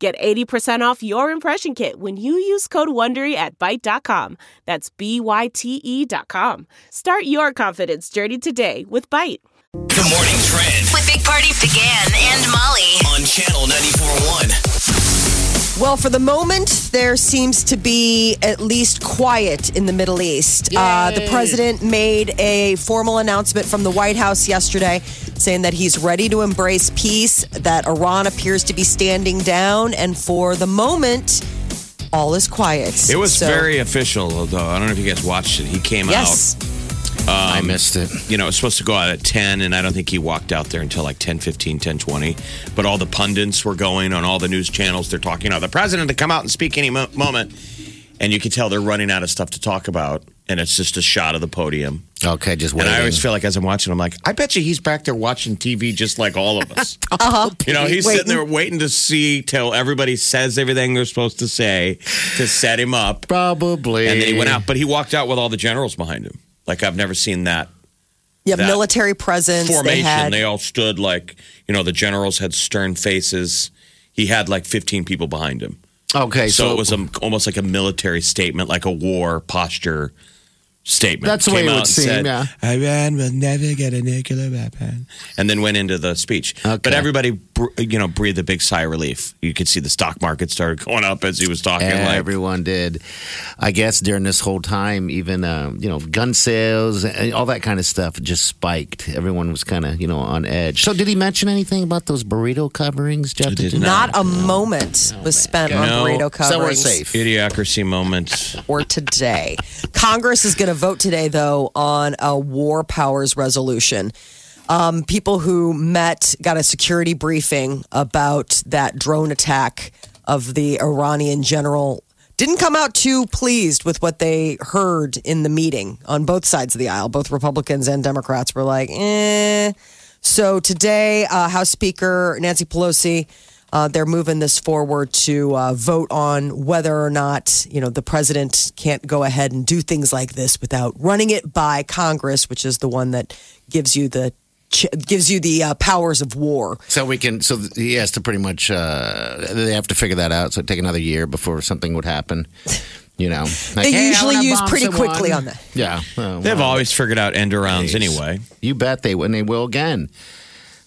Get 80% off your impression kit when you use code WONDERY at Byte.com. That's B-Y-T-E dot com. Start your confidence journey today with Byte. Good morning trend With Big Party DeGan and Molly. on channel 94.1. Well, for the moment, there seems to be at least quiet in the Middle East. Uh, the president made a formal announcement from the White House yesterday saying that he's ready to embrace peace, that Iran appears to be standing down, and for the moment, all is quiet. It was So- very official, though. I don't know if you guys watched it. He came Yes. I missed it. you know, it was supposed to go out at 10, and I don't think he walked out there until like 10 15, 10 20. But all the pundits were going on all the news channels. They're talking about the president to come out and speak any mo- moment. And you can tell they're running out of stuff to talk about. And it's just a shot of the podium. Okay, just And waiting. I always feel like as I'm watching, I'm like, I bet you he's back there watching TV just like all of us. uh-huh. You know, he's sitting there waiting to see till everybody says everything they're supposed to say to set him up. Probably. And then he went out, but he walked out with all the generals behind him. Like I've never seen that You have that military presence. formation. They They, all stood like, you know, the generals had stern faces. He had like 15 people behind him. Okay, So, so, it was a, almost like a military statement, like a war posture statement. That's the way Came it out would seem, said, yeah. Iran will never get a nuclear weapon. And then went into the speech. Okay. But everybody, br- you know, breathed a big sigh of relief. You could see the stock market started going up as he was talking. like, Everyone did. I guess during this whole time, even um, you know, gun sales, and all that kind of stuff just spiked. Everyone was kind of you know on edge. So, did he mention anything about those burrito coverings, Jeff? did you- not a moment was spent on No. burrito So we're safe. idiocracy moment. or today. Congress is going to vote today, though, on a war powers resolution. Um, people who met got a security briefing about that drone attack of the Iranian general. Didn't come out too pleased with what they heard in the meeting on both sides of the aisle. Both Republicans and Democrats were like, eh. So today, uh, House Speaker Nancy Pelosi uh, they're moving this forward to uh, vote on whether or not you know the president can't go ahead and do things like this without running it by Congress, which is the one that gives you the gives you the uh, powers of war. So we can. So he has to pretty much. Uh, they have to figure that out. So it'd take another year before something would happen. You know, Like, They hey, usually wanna use bomb pretty quickly on that. Yeah, Oh, They've well, always figured out end arounds Jeez. anyway. You bet they will, and they will again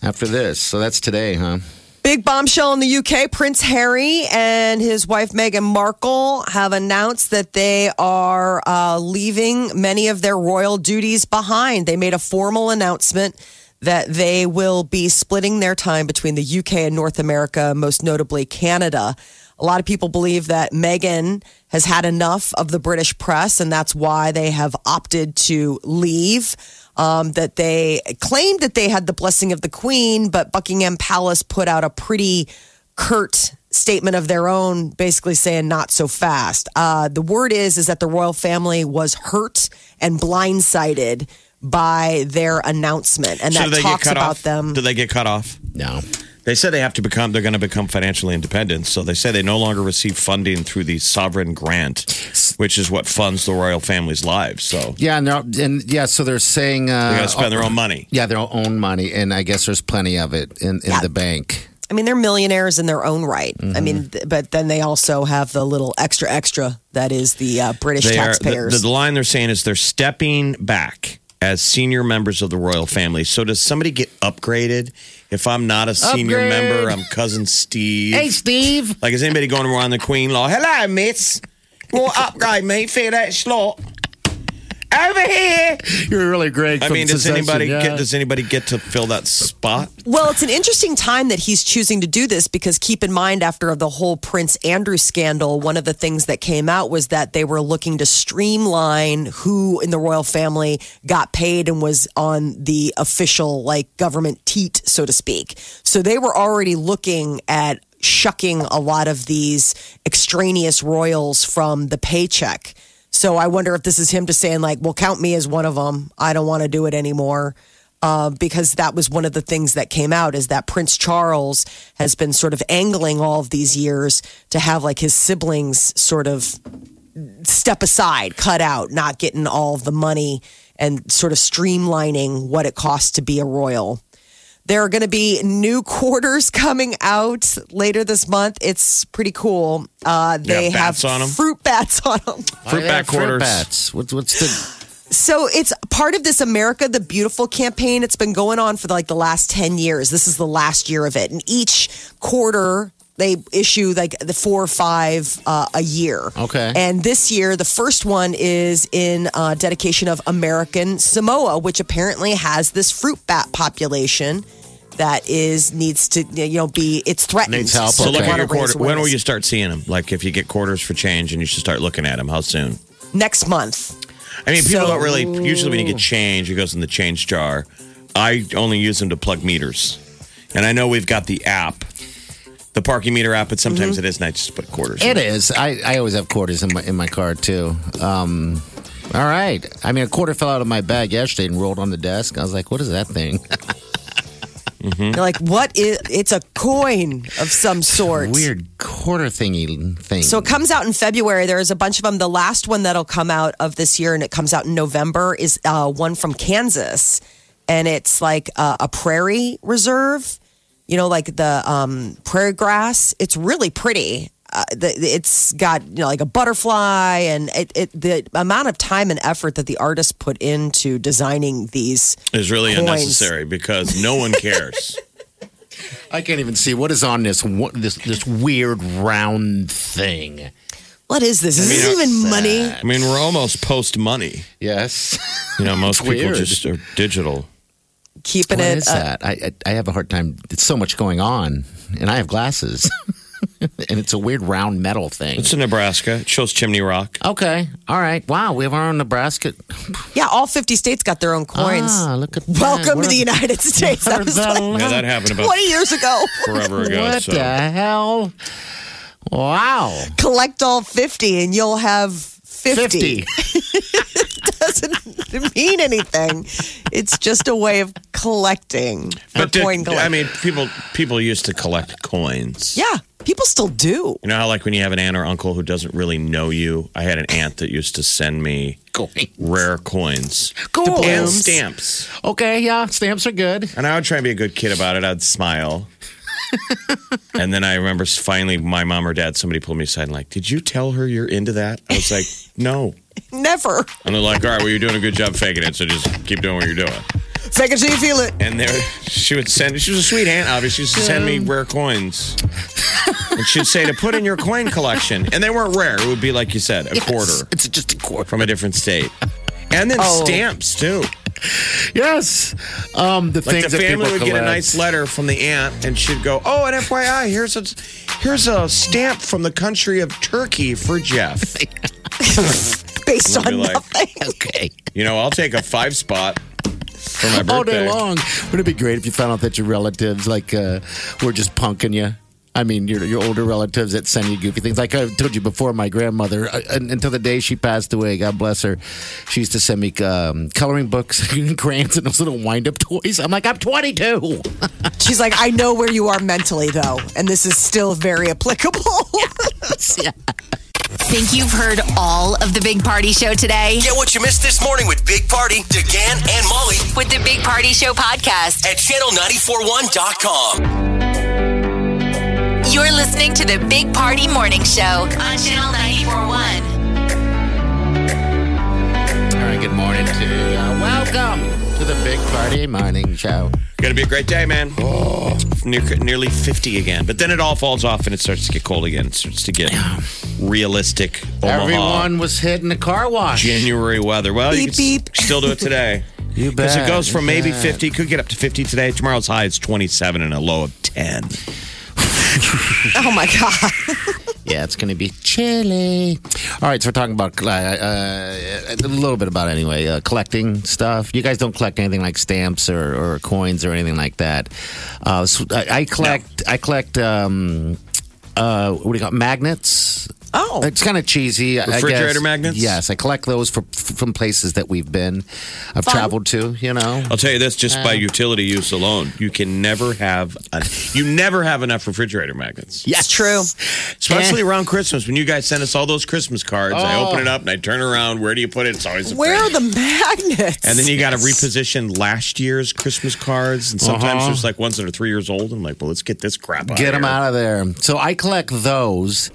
after this. So that's today, huh? Big bombshell in the UK. Prince Harry and his wife Meghan Markle have announced that they are uh, leaving many of their royal duties behind. They made a formal announcement that they will be splitting their time between the UK and North America, most notably Canada. A lot of people believe that Meghan has had enough of the British press, and that's why they have opted to leave um, that they claimed that they had the blessing of the Queen, but Buckingham Palace put out a pretty curt statement of their own, basically saying not so fast. Uh, the word is is that the royal family was hurt and blindsided by their announcement, and So that do they talks get cut about off? them. Do they get cut off? No. They said they have to become. They're going to become financially independent. So they say they no longer receive funding through the sovereign grant, which is what funds the royal family's lives. So Yeah, no, and yeah, so they're saying uh, they got to spend their own money. Yeah, their own money, and I guess there's plenty of it in, in Yeah. the bank. I mean, they're millionaires in their own right. I Mm-hmm. mean, but then they also have the little extra extra that is the uh, British They are, the, taxpayers. the line they're saying is they're stepping back as senior members of the royal family. So does somebody get upgraded? If I'm not a senior Upgrade. member, I'm cousin Steve. Hey, Steve. Like, is anybody going around the Queen Law? Hello, miss. What upgrade me for that slot? Over here. You're really great. I mean, does anybody yeah. get does anybody get to fill that spot? Well, it's an interesting time that he's choosing to do this because keep in mind, after the whole Prince Andrew scandal, one of the things that came out was that they were looking to streamline who in the royal family got paid and was on the official, like, government teat, so to speak. So they were already looking at shucking a lot of these extraneous royals from the paycheck. So I wonder if this is him just saying like, "Well, count me as one of them. I don't want to do it anymore." Uh, because that was one of the things that came out is that Prince Charles has been sort of angling all of these years to have like his siblings sort of step aside, cut out, not getting all the money and sort of streamlining what it costs to be a royal. There are going to be new quarters coming out later this month. It's pretty cool. Uh, they got bats have on 'em? fruit bats on them. Fruit bat they have quarters. bats. What's, what's the? So it's part of this America the Beautiful campaign. It's been going on for like the last 10 years. This is the last year of it. And each quarter, they issue like the four or five uh, a year. Okay. And this year, the first one is in uh, dedication of American Samoa, which apparently has this fruit bat population that is needs to you know be it's threatened. Needs help, So they look Okay. at your raise quarter. When will you start seeing them? Like if you get quarters for change and you should start looking at them. How soon? next month? I mean, people So- don't really. Usually, when you get change, it goes in the change jar. I only use them to plug meters, and I know we've got the app, the parking meter app, but sometimes Mm-hmm. it is nice just to put quarters. in It is. I, I always have quarters in my in my car too. Um, all right. I mean, a quarter fell out of my bag yesterday and rolled on the desk. I was like, "What is that thing?" They're like, what is? It's a coin of some sort. Weird quarter thingy thing. So it comes out in February. There's a bunch of them. The last one that'll come out of this year, and it comes out in November, is uh, one from Kansas, and it's like uh, a prairie reserve. You know, like the um, prairie grass. It's really pretty. Uh, the, it's got you know like a butterfly, and it, it the amount of time and effort that the artist put into designing these is really coins. unnecessary because no one cares. I can't even see what is on this one- this this weird round thing. What is this? Is mean, this even money? I mean, we're almost post money. Yes. You know, most people weird. just are digital. Keeping What it. is uh, that? I, I I have a hard time. It's so much going on, and I have glasses, and it's a weird round metal thing. It's in Nebraska. It shows Chimney Rock. Okay, all right. Wow, we have our own Nebraska. yeah, all 50 states got their own coins. Ah, look at that. Welcome What to the United States. That what was the like Yeah, that happened about 20 years ago. forever ago. What so. the hell? Wow. Collect all 50 and you'll have 50. 50. doesn't mean anything. It's just a way of collecting. But or to- coin collect- I mean, people people used to collect coins. yeah, people still do. You know how like when you have an aunt or uncle who doesn't really know you. I had an aunt that used to send me Coins. rare coins Cool. and stamps, Okay, yeah, stamps are good. and I would try and be a good kid about it. I'd smile. and then I remember finally my mom or dad, somebody pulled me aside and like, "Did you tell her you're into that?" I was like, "No." Never. And they're like, "All right, well, you're doing a good job faking it, so just keep doing what you're doing." Fake it till you feel it. And there, she would send. She was a sweet aunt, obviously. She would send me rare coins, and she'd say to put in your coin collection. And they weren't rare. It would be like you said, a quarter It's just a quarter. from a different state, and then Oh. stamps too. Yes. Um, the Like things the that family people would get a nice letter from the aunt, and she'd go, "Oh, and FYI, here's a here's a stamp from the country of Turkey for Jeff." Based on like- nothing. Okay. You know, I'll take a five spot for my birthday. All day long. Wouldn't it be great if you found out that your relatives like uh, were just punking you? I mean, your your older relatives that send you goofy things. Like I told you before, my grandmother, uh, until the day she passed away, God bless her, she used to send me um, coloring books, and crayons, and those little wind up toys. I'm like, I'm 22. She's like, I know where you are mentally, though, and this is still very applicable. yeah. Think you've heard all of the Big Party Show today? Get what you missed this morning with Big Party, DeGan, and Molly With the Big Party Show podcast. at channel941.com. You're listening to the Big Party Morning Show on Channel 941. All right. Good morning to you. Welcome to the Big Party Morning Show. Gonna be a great day, man. Oh. Near, nearly 50 again. But then it all falls off and it starts to get cold again. It starts to get realistic Omaha Everyone was hitting the car wash. January weather. Well, you Beep, can beep. still do it today. You bet. Because it goes from maybe bet. 50, could get up to 50 today. Tomorrow's high is 27 and a low of 10. oh my God. Yeah, it's going to be chilly. All right, so we're talking about uh, uh, a little bit about anyway uh, collecting stuff. You guys don't collect anything like stamps or, or coins or anything like that. Uh, so I, I collect. I collect. Um, uh, what do you call it? magnets. Oh. It's kind of cheesy. I- I Refrigerator guess. magnets? Yes, I collect those for, from places that we've been, I've traveled to. You know, I'll tell you this: just by utility use alone, you can never have a, you never have enough refrigerator magnets. yes, true. Especially around Christmas when you guys send us all those Christmas cards. I Oh. open it up and I turn around. Where do you put it? It's always a Where are the magnets? And then you got to reposition last year's Christmas cards, and sometimes Uh-huh. there's like ones that are three years old. I'm like, well, let's get this crap out. Get them here. out of there. So I collect those.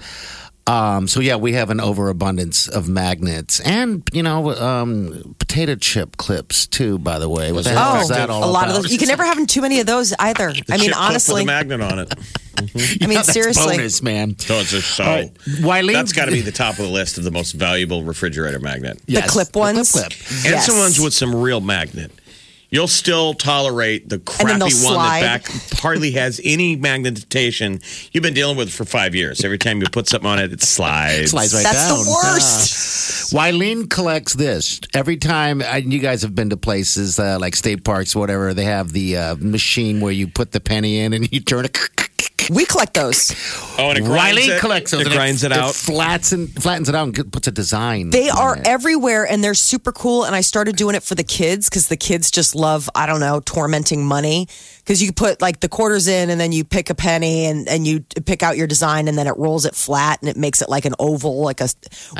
Um, so yeah, we have an overabundance of magnets and you know um, potato chip clips too. By the way, what the hell Oh, is that all a lot of those. You can never have too many of those either. I mean, Chip clip honestly, with a magnet on it. I mean, That's seriously. bonus, man. So it's a so. All right. Wileen- That's got to be the top of the list of the most valuable refrigerator magnet. The clip ones. the clip. And Yes. some ones with some real magnet. You'll still tolerate the crappy one they'll that back hardly has any magnetation. You've been dealing with it for five years. Every time you put something on it, it slides. Slides right That's down. the worst. Wileen collects this every time. I, you guys have been to places uh, like state parks, whatever. They have the uh, machine where you put the penny in and you turn it. We collect those. Oh, and it grinds Wileen it. collects those. It grinds it, out. flattens, flattens it out, and puts a design. They on are it. everywhere and they're super cool. And I started doing it for the kids because the kids just love, I don't know, tormenting money. Because you put like the quarters in and then you pick a penny and, and you pick out your design and then it rolls it flat and it makes it like an oval. Like a,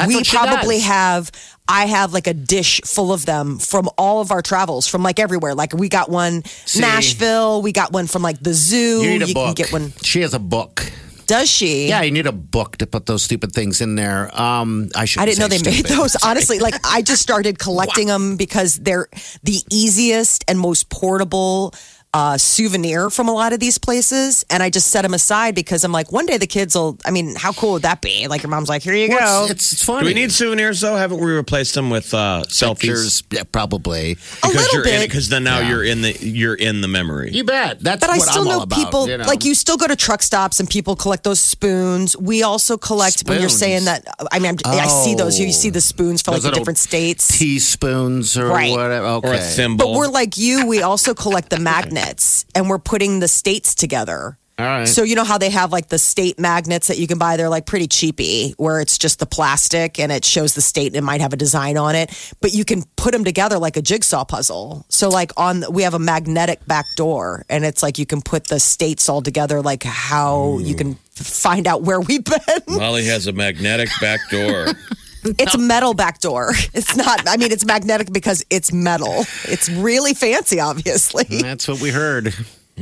we what she probably does. have, I have like a dish full of them from all of our travels from like everywhere. Like we got one Nashville, we got one from like the zoo. You need a can book. get one. She has a book. Does she? Yeah, you need a book to put those stupid things in there. Um, I should. I didn't know they made those. Honestly, like I just started collecting them because they're the easiest and most portable uh, souvenir from a lot of these places. And I just set them aside because I'm like, one day the kids will. I mean, how cool would that be? Like your mom's like, here you go. Well, it's, it's funny. Do we need souvenirs though? Haven't we replaced them with uh, selfies? Pictures? Yeah, probably. a Because little you're in it. bit. Because then now Yeah. you're in the you're in the memory. You bet. That's But I what still I'm know all about, people you know? like you still go to truck stops and people collect those spoons. We also collect when you're saying that. I mean, I'm, I see those. You, you Oh. see the spoons for like the different states. teaspoons or Right. whatever. Okay. or a thimble. But we're like you. We also collect the magnets, and we're putting the states together. All right. So you know how they have like the state magnets that you can buy? They're like pretty cheapy, where it's just the plastic and it shows the state and it might have a design on it, but you can put them together like a jigsaw puzzle. So like on we have a magnetic back door, and it's like you can put the states all together, like how you can find out where we've been. Molly has a magnetic back door. It's a metal back door. It's not. I mean, it's magnetic because it's metal. It's really fancy, obviously. That's what we heard.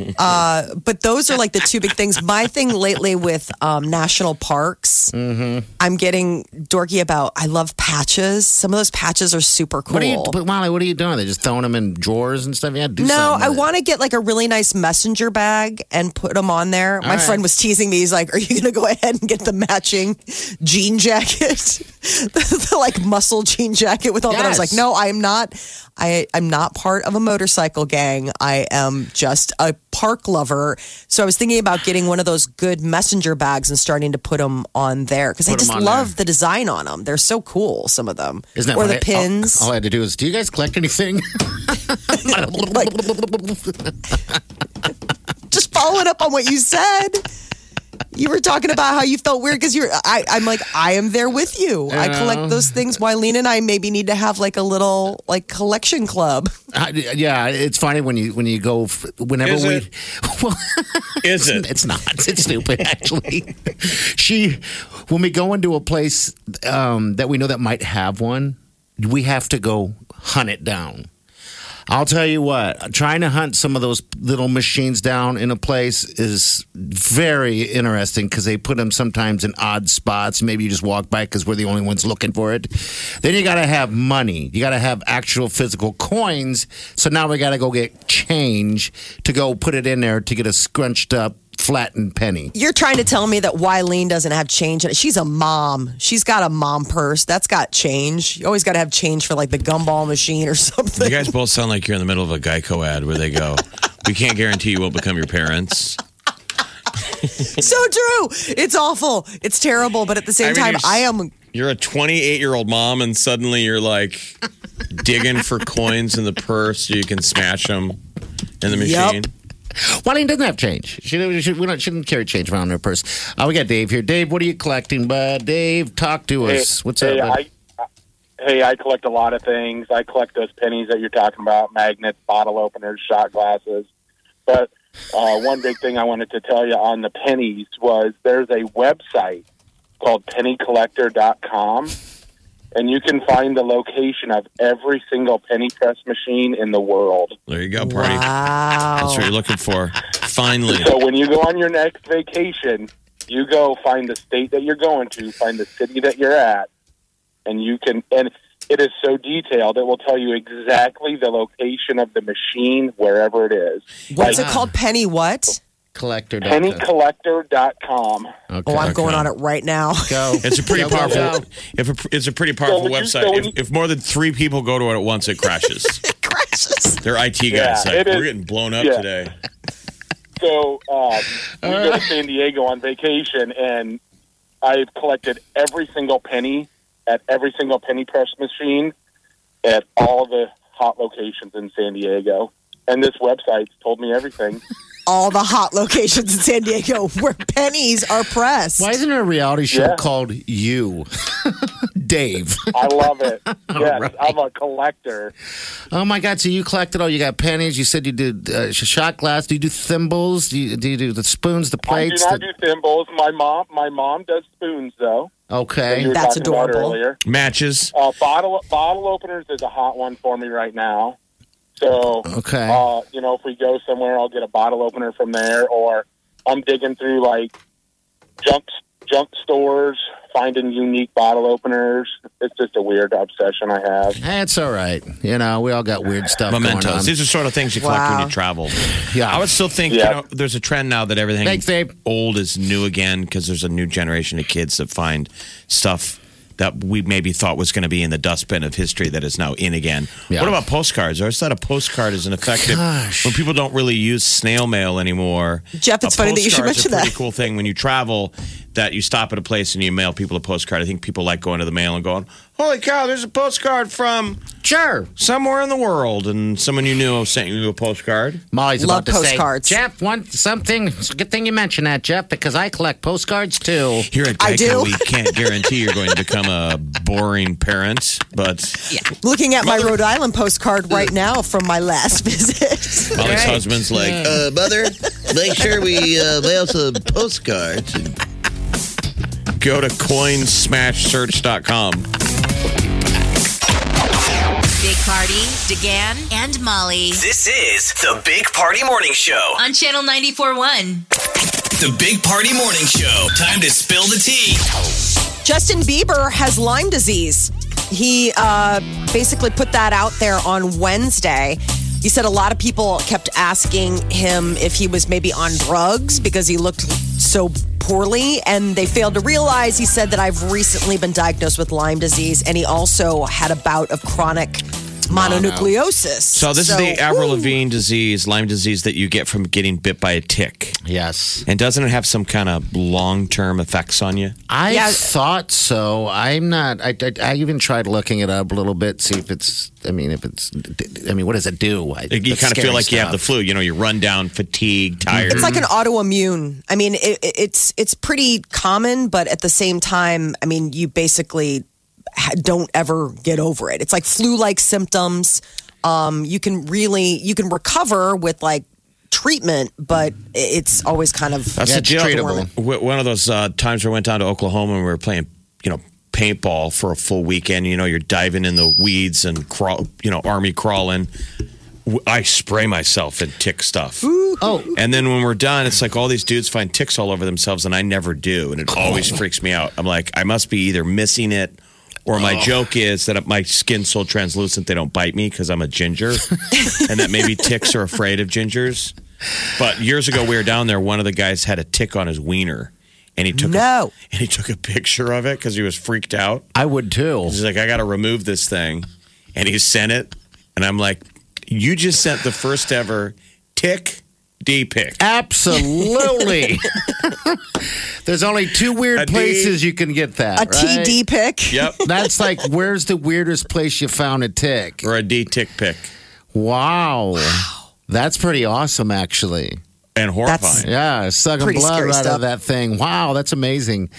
but those are like the two big things. My thing lately with um, national parks, Mm-hmm. I'm getting dorky about. I love patches. Some of those patches are super cool. What are you, but Molly, what are you doing? They're just throwing them in drawers and stuff. Yeah, do no, I want to get like a really nice messenger bag and put them on there. My right. friend was teasing me. He's like, "Are you going to go ahead and get the matching jean jacket, the, the, like muscle jean jacket with all that?" I was like, "No, I am not. I I'm not part of a motorcycle gang. I am just a park lover." So I was thinking about getting one of those good messenger bags and starting to put them on there because I Put 'em just on love the design on them. They're so cool. Some of them, Isn't that or funny? the pins. All, I had to do is, do you guys collect anything? just following up on what you said. You were talking about how you felt weird because you're. I, I'm like, I am there with you. I collect those things. Wileen and I maybe need to have like a little like collection club. Uh, yeah, it's funny when you when you go f- whenever Is we. it? Well, Is it? It's not. It's stupid. Actually, she when we go into a place um, that we know that might have one, we have to go hunt it down. I'll tell you what, trying to hunt some of those little machines down in a place is very interesting because they put them sometimes in odd spots. Maybe you just walk by because we're the only ones looking for it. Then you got to have money. You got to have actual physical coins. So now we got to go get change to go put it in there to get a scrunched up, flattened penny. You're trying to tell me that Wileen doesn't have change in it. She's a mom. She's got a mom purse. That's got change. You always got to have change for like the gumball machine or something. You guys both sound like you're in the middle of a Geico ad where they go, "We can't guarantee you won't become your parents." so true. It's awful. It's terrible. But at the same I mean, time, I am You're a 28 year old mom, and suddenly you're like digging for coins in the purse so you can smash them in the Yep. Wally doesn't have change. She, she, we don't, she didn't carry change around in her purse. Uh, we got Dave here. Dave, what are you collecting, bud? Dave, talk to us. What's hey, up? bud? I, hey, I collect a lot of things. I collect those pennies that you're talking about, magnets, bottle openers, shot glasses. But uh, one big thing I wanted to tell you on the pennies was there's a website called pennycollector.com, and you can find the location of every single penny press machine in the world. There you go, party. Wow. That's what you're looking for. Finally. So when you go on your next vacation, you go find the state that you're going to, find the city that you're at, and you can. And it is so detailed; it will tell you exactly the location of the machine wherever it is. What's Like it called? Penny what? Collector. pennycollector.com. Okay. Oh, I'm going on it right now. Go. It's a pretty Go, go, powerful. go. If a, it's a pretty powerful when you- website. so when if, you- if more than three people go to it at once, it crashes. It crashes. Their IT guys Yeah, like it is- we're getting blown up yeah. today. So um, we go to San Diego on vacation, and I've collected every single penny at every single penny press machine at all the hot locations in San Diego. And this website's told me everything. All the hot locations in San Diego where pennies are pressed. Why isn't there a reality show Yeah. called You? Dave. I love it. yes, I'm a collector. Oh my God! So you collected all? You got pennies. You said you did uh, shot glass. Do you do thimbles? Do you do, you do the spoons, the I do plates? not the- do thimbles. My mom, my mom does spoons though. okay. you were That's adorable. Matches. Uh, bottle bottle openers is a hot one for me right now. So, Okay. uh, you know, if we go somewhere, I'll get a bottle opener from there, or I'm digging through like junk junk stores, finding unique bottle openers. It's just a weird obsession I have. That's all right. You know, we all got weird stuff going on. Mementos. These are sort of things you collect when you travel. Yeah. I would still think Yeah. you know there's a trend now that everything Thanks, old is new again because there's a new generation of kids that find stuff that we maybe thought was going to be in the dustbin of history that is now in again. Yeah. What about postcards? I always thought a postcard is an effective Gosh. when people don't really use snail mail anymore. Jeff, it's funny that you should postcard's mention a pretty that. cool thing when you travel that you stop at a place and you mail people a postcard. I think people like going to the mail and going, "Holy cow, there's a postcard from Sure. somewhere in the world," and someone you knew sent you a postcard. Molly's Love about to postcards. say, Jeff, want something? It's a good thing you mentioned that, Jeff, because I collect postcards too. Here at I Geico, we can't guarantee you're going to become a boring parent, but Looking at my Rhode Island postcard right now from my last visit. Molly's husband's like, uh, mother, make sure we uh, mail some postcards. Go to coinsmashsearch.com. Big Party, DeGan, and Molly This is the Big Party Morning Show. on Channel 94.1. The Big Party Morning Show. Time to spill the tea. Justin Bieber has Lyme disease. He uh, basically put that out there on Wednesday. He said a lot of people kept asking him if he was maybe on drugs because he looked so poorly, and they failed to realize. He said that I've recently been diagnosed with Lyme disease, and he also had a bout of chronic mononucleosis. So this is the Avril woo. Lavigne disease, Lyme disease that you get from getting bit by a tick. Yes. And doesn't it have some kind of long-term effects on you? I Yeah. thought so. I'm not. I, I, I even tried looking it up a little bit, see if it's. I mean, if it's. I mean, what does it do? I, You kind of feel scary like you have the flu. You know, you run down, fatigue, tired. It's like an autoimmune. I mean, it, it- it's it's pretty common, but at the same time, I mean, you basically ha- don't ever get over it. It's like flu-like symptoms. Um, you can really you can recover with like treatment, but it's always kind of That's Yeah, the treatable. One of those uh, times where I went down to Oklahoma and we were playing, you know, paintball for a full weekend. You know, you're diving in the weeds and crawl, you know, army crawling. I spray myself in tick stuff. Oh, And then when we're done, it's like all these dudes find ticks all over themselves, and I never do. And it always freaks me out. I'm like, I must be either missing it, or my oh. joke is that my skin's so translucent they don't bite me because I'm a ginger, and that maybe ticks are afraid of gingers. But years ago, we were down there. One of the guys had a tick on his wiener, and he took No. a, and he took a picture of it because he was freaked out. I would too. He's like, I got to remove this thing. And he sent it. And I'm like, you just sent the first ever tick D pic. Absolutely. There's only two weird A D. places you can get that. a right? TD pick. Yep. That's like, where's the weirdest place you found a tick? Or a D tick pic. Wow. That's pretty awesome, actually. And horrifying. Yeah, sucking Pretty blood scary right out stuff. of that thing. Wow, that's amazing.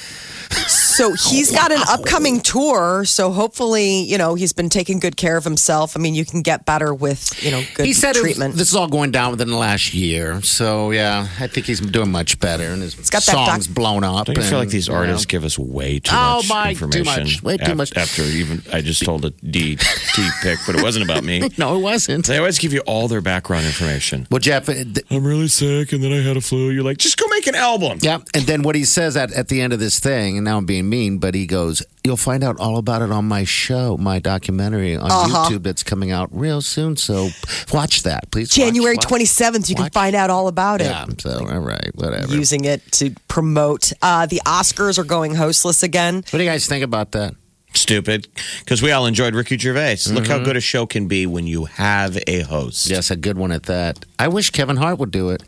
So he's got an upcoming tour. So hopefully, you know, he's been taking good care of himself. I mean, you can get better with, you know, good he said it was- treatment. this is all going down within the last year. So yeah, I think he's doing much better, and his got that songs doc- blown up. Don't you feel and, like these you know. artists give us way too Oh, much my, too information? much. Way too af- much. After even, I just told a D T pick, but it wasn't about me. No, it wasn't. They always give you all their background information. Well, Jeff, uh, th- I'm really sick, and then I had a flu. You're like, just go make an album. Yeah, and then what he says at, at the end of this thing, and now I'm being mean, but he goes, You'll find out all about it on my show, my documentary on Uh-huh. YouTube that's coming out real soon. So watch that, please. January Watch, watch. 27th, you can Watch. find out all about it. Yeah, so, all right, whatever. Using it to promote. Uh, the Oscars are going hostless again. what do you guys think about that? Stupid, because we all enjoyed Ricky Gervais. Look Mm-hmm. how good a show can be when you have a host. Yes, a good one at that. I wish Kevin Hart would do it,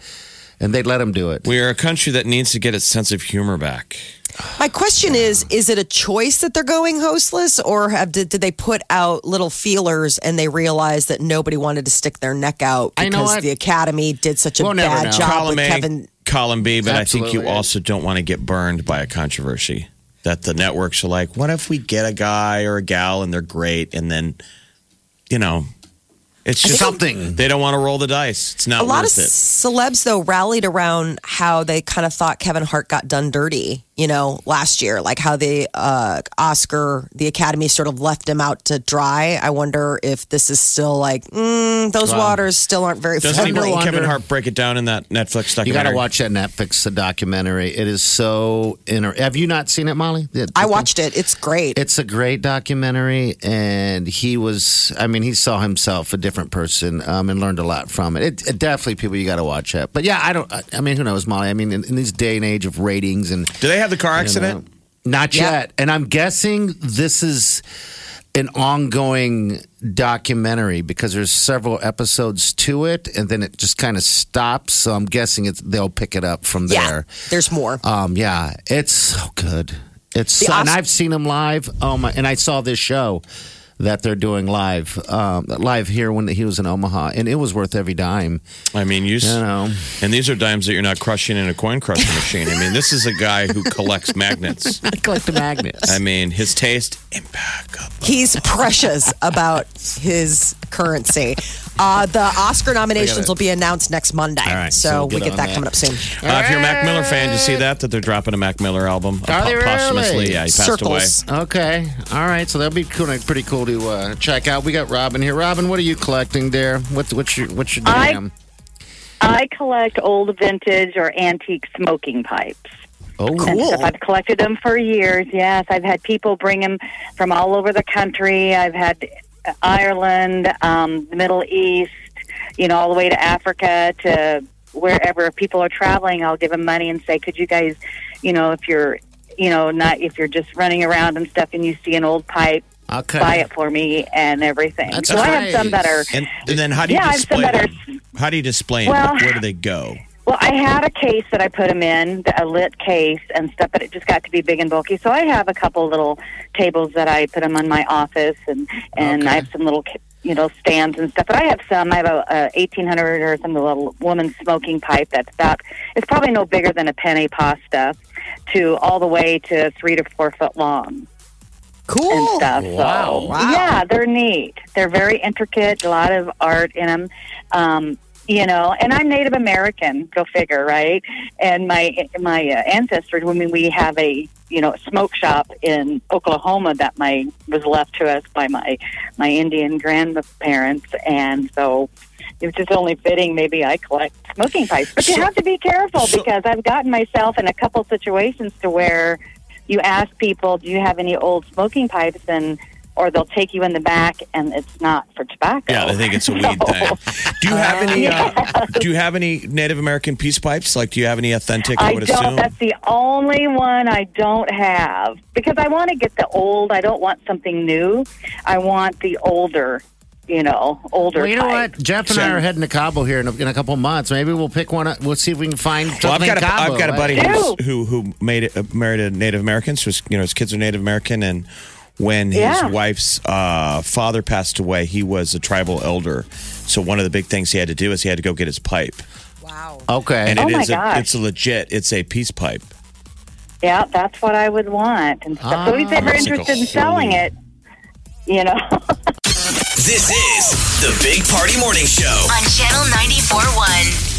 and they'd let him do it. We are a country that needs to get its sense of humor back. My question is is it a choice that they're going hostless or have did, did they put out little feelers and they realized that nobody wanted to stick their neck out I because know what? the academy did such a We'll never bad know. job column with A, Kevin column B, but I think you also don't want to get burned by a controversy. That the networks are like, what if we get a guy or a gal and they're great, and then, you know, it's just Something. They don't want to roll the dice. It's not a lot of worth it. celebs though rallied around how they kind of thought Kevin Hart got done dirty, you know, last year, like how the uh, Oscar, the Academy sort of left him out to dry. I wonder if this is still like mm, those waters still aren't very Doesn't friendly. Wonder- Kevin Hart break it down in that Netflix documentary? You got to watch that Netflix documentary. It is so inter. Have you not seen it, Molly? The- the I thing? watched it; it's great. It's a great documentary, and he was. I mean, he saw himself a different person, um, and learned a lot from it. It, it definitely people you got to watch it. But yeah, I don't. I- I mean, who knows, Molly? I mean, in, in this day and age of ratings and Do they have the car accident? know, not Yeah. yet. And I'm guessing this is an ongoing documentary because there's several episodes to it, and then it just kind of stops. So I'm guessing it's they'll pick it up from yeah, there. there's more. Um, yeah, it's so good. It's The so, and I've seen them live. Oh my! And I saw this show that they're doing live, um, live here when he was in Omaha, and it was worth every dime. I mean, you, You know, and these are dimes that you're not crushing in a coin crushing machine. I mean, this is a guy who collects magnets. I collect the magnets. I mean, his taste impeccable. He's precious about his currency. Uh, the Oscar nominations will be announced next Monday, All right, so, so we get get that, that. coming up soon. Uh, if you're a Mac Miller fan, did you see that? That they're dropping a Mac Miller album Are they really? posthumously? Yeah, he passed Circles. away. Okay. All right. So that'll be cool, pretty cool to uh, check out. We got Robin here. Robin, what are you collecting there? What's what's your what's your I- jam? I collect old vintage or antique smoking pipes. Oh, and stuff. I've collected them for years. Yes, I've had people bring them from all over the country. I've had Ireland, um, the Middle East, you know, all the way to Africa to wherever. If people are traveling, I'll give them money and say, "Could you guys, you know, if you're, you know, not if you're just running around and stuff, and you see an old pipe, okay. buy it for me and everything." That's so I have some that are. And, and then how do you Yeah, I have some display them? How do you display them? Where do they go? Well, I had a case that I put them in, a lit case and stuff, but it just got to be big and bulky. So I have a couple little tables that I put them in my office, and and Okay. I have some little you know stands and stuff. But I have some. I have a, a eighteen hundred or some little woman's smoking pipe that's about. It's probably no bigger than a penne pasta, to all the way to three to four foot long Cool. and stuff. Wow. So Wow. yeah, they're neat. They're very intricate. A lot of art in them. Um, you know, and I'm Native American. Go figure, right? And my my uh, ancestors. I mean, we have a you know smoke shop in Oklahoma that my was left to us by my my Indian grandparents, and so. It's just only fitting. Maybe I collect smoking pipes, but you have to be careful so- because I've gotten myself in a couple situations to where you ask people, "Do you have any old smoking pipes?" and or they'll take you in the back, and it's not for tobacco. Yeah, I think it's a weed So- thing. Do you have any? Uh, do you have any Native American peace pipes? Like, do you have any authentic? I I would don't. assume. That's the only one I don't have because I want to get the old. I don't want something new. I want the older, you know, older. Well, you know type. what? Jeff and I are heading to Cabo here in a, in a couple months. Maybe we'll pick one. up. We'll see if we can find something Well, I've got a, Cabo. I've got a buddy Ew. who's, who who made it, uh, married a Native American. So his, you know his kids are Native American, and when his Yeah. wife's uh, father passed away, he was a tribal elder. So one of the big things he had to do is he had to go get his pipe. Wow. Okay. and Oh it my is a, gosh. it's a legit. It's a peace pipe. Yeah, that's what I would want. And stuff. so if he's ever It's like interested in selling it, you know. This is the Big Party Morning Show. On Channel 94.1.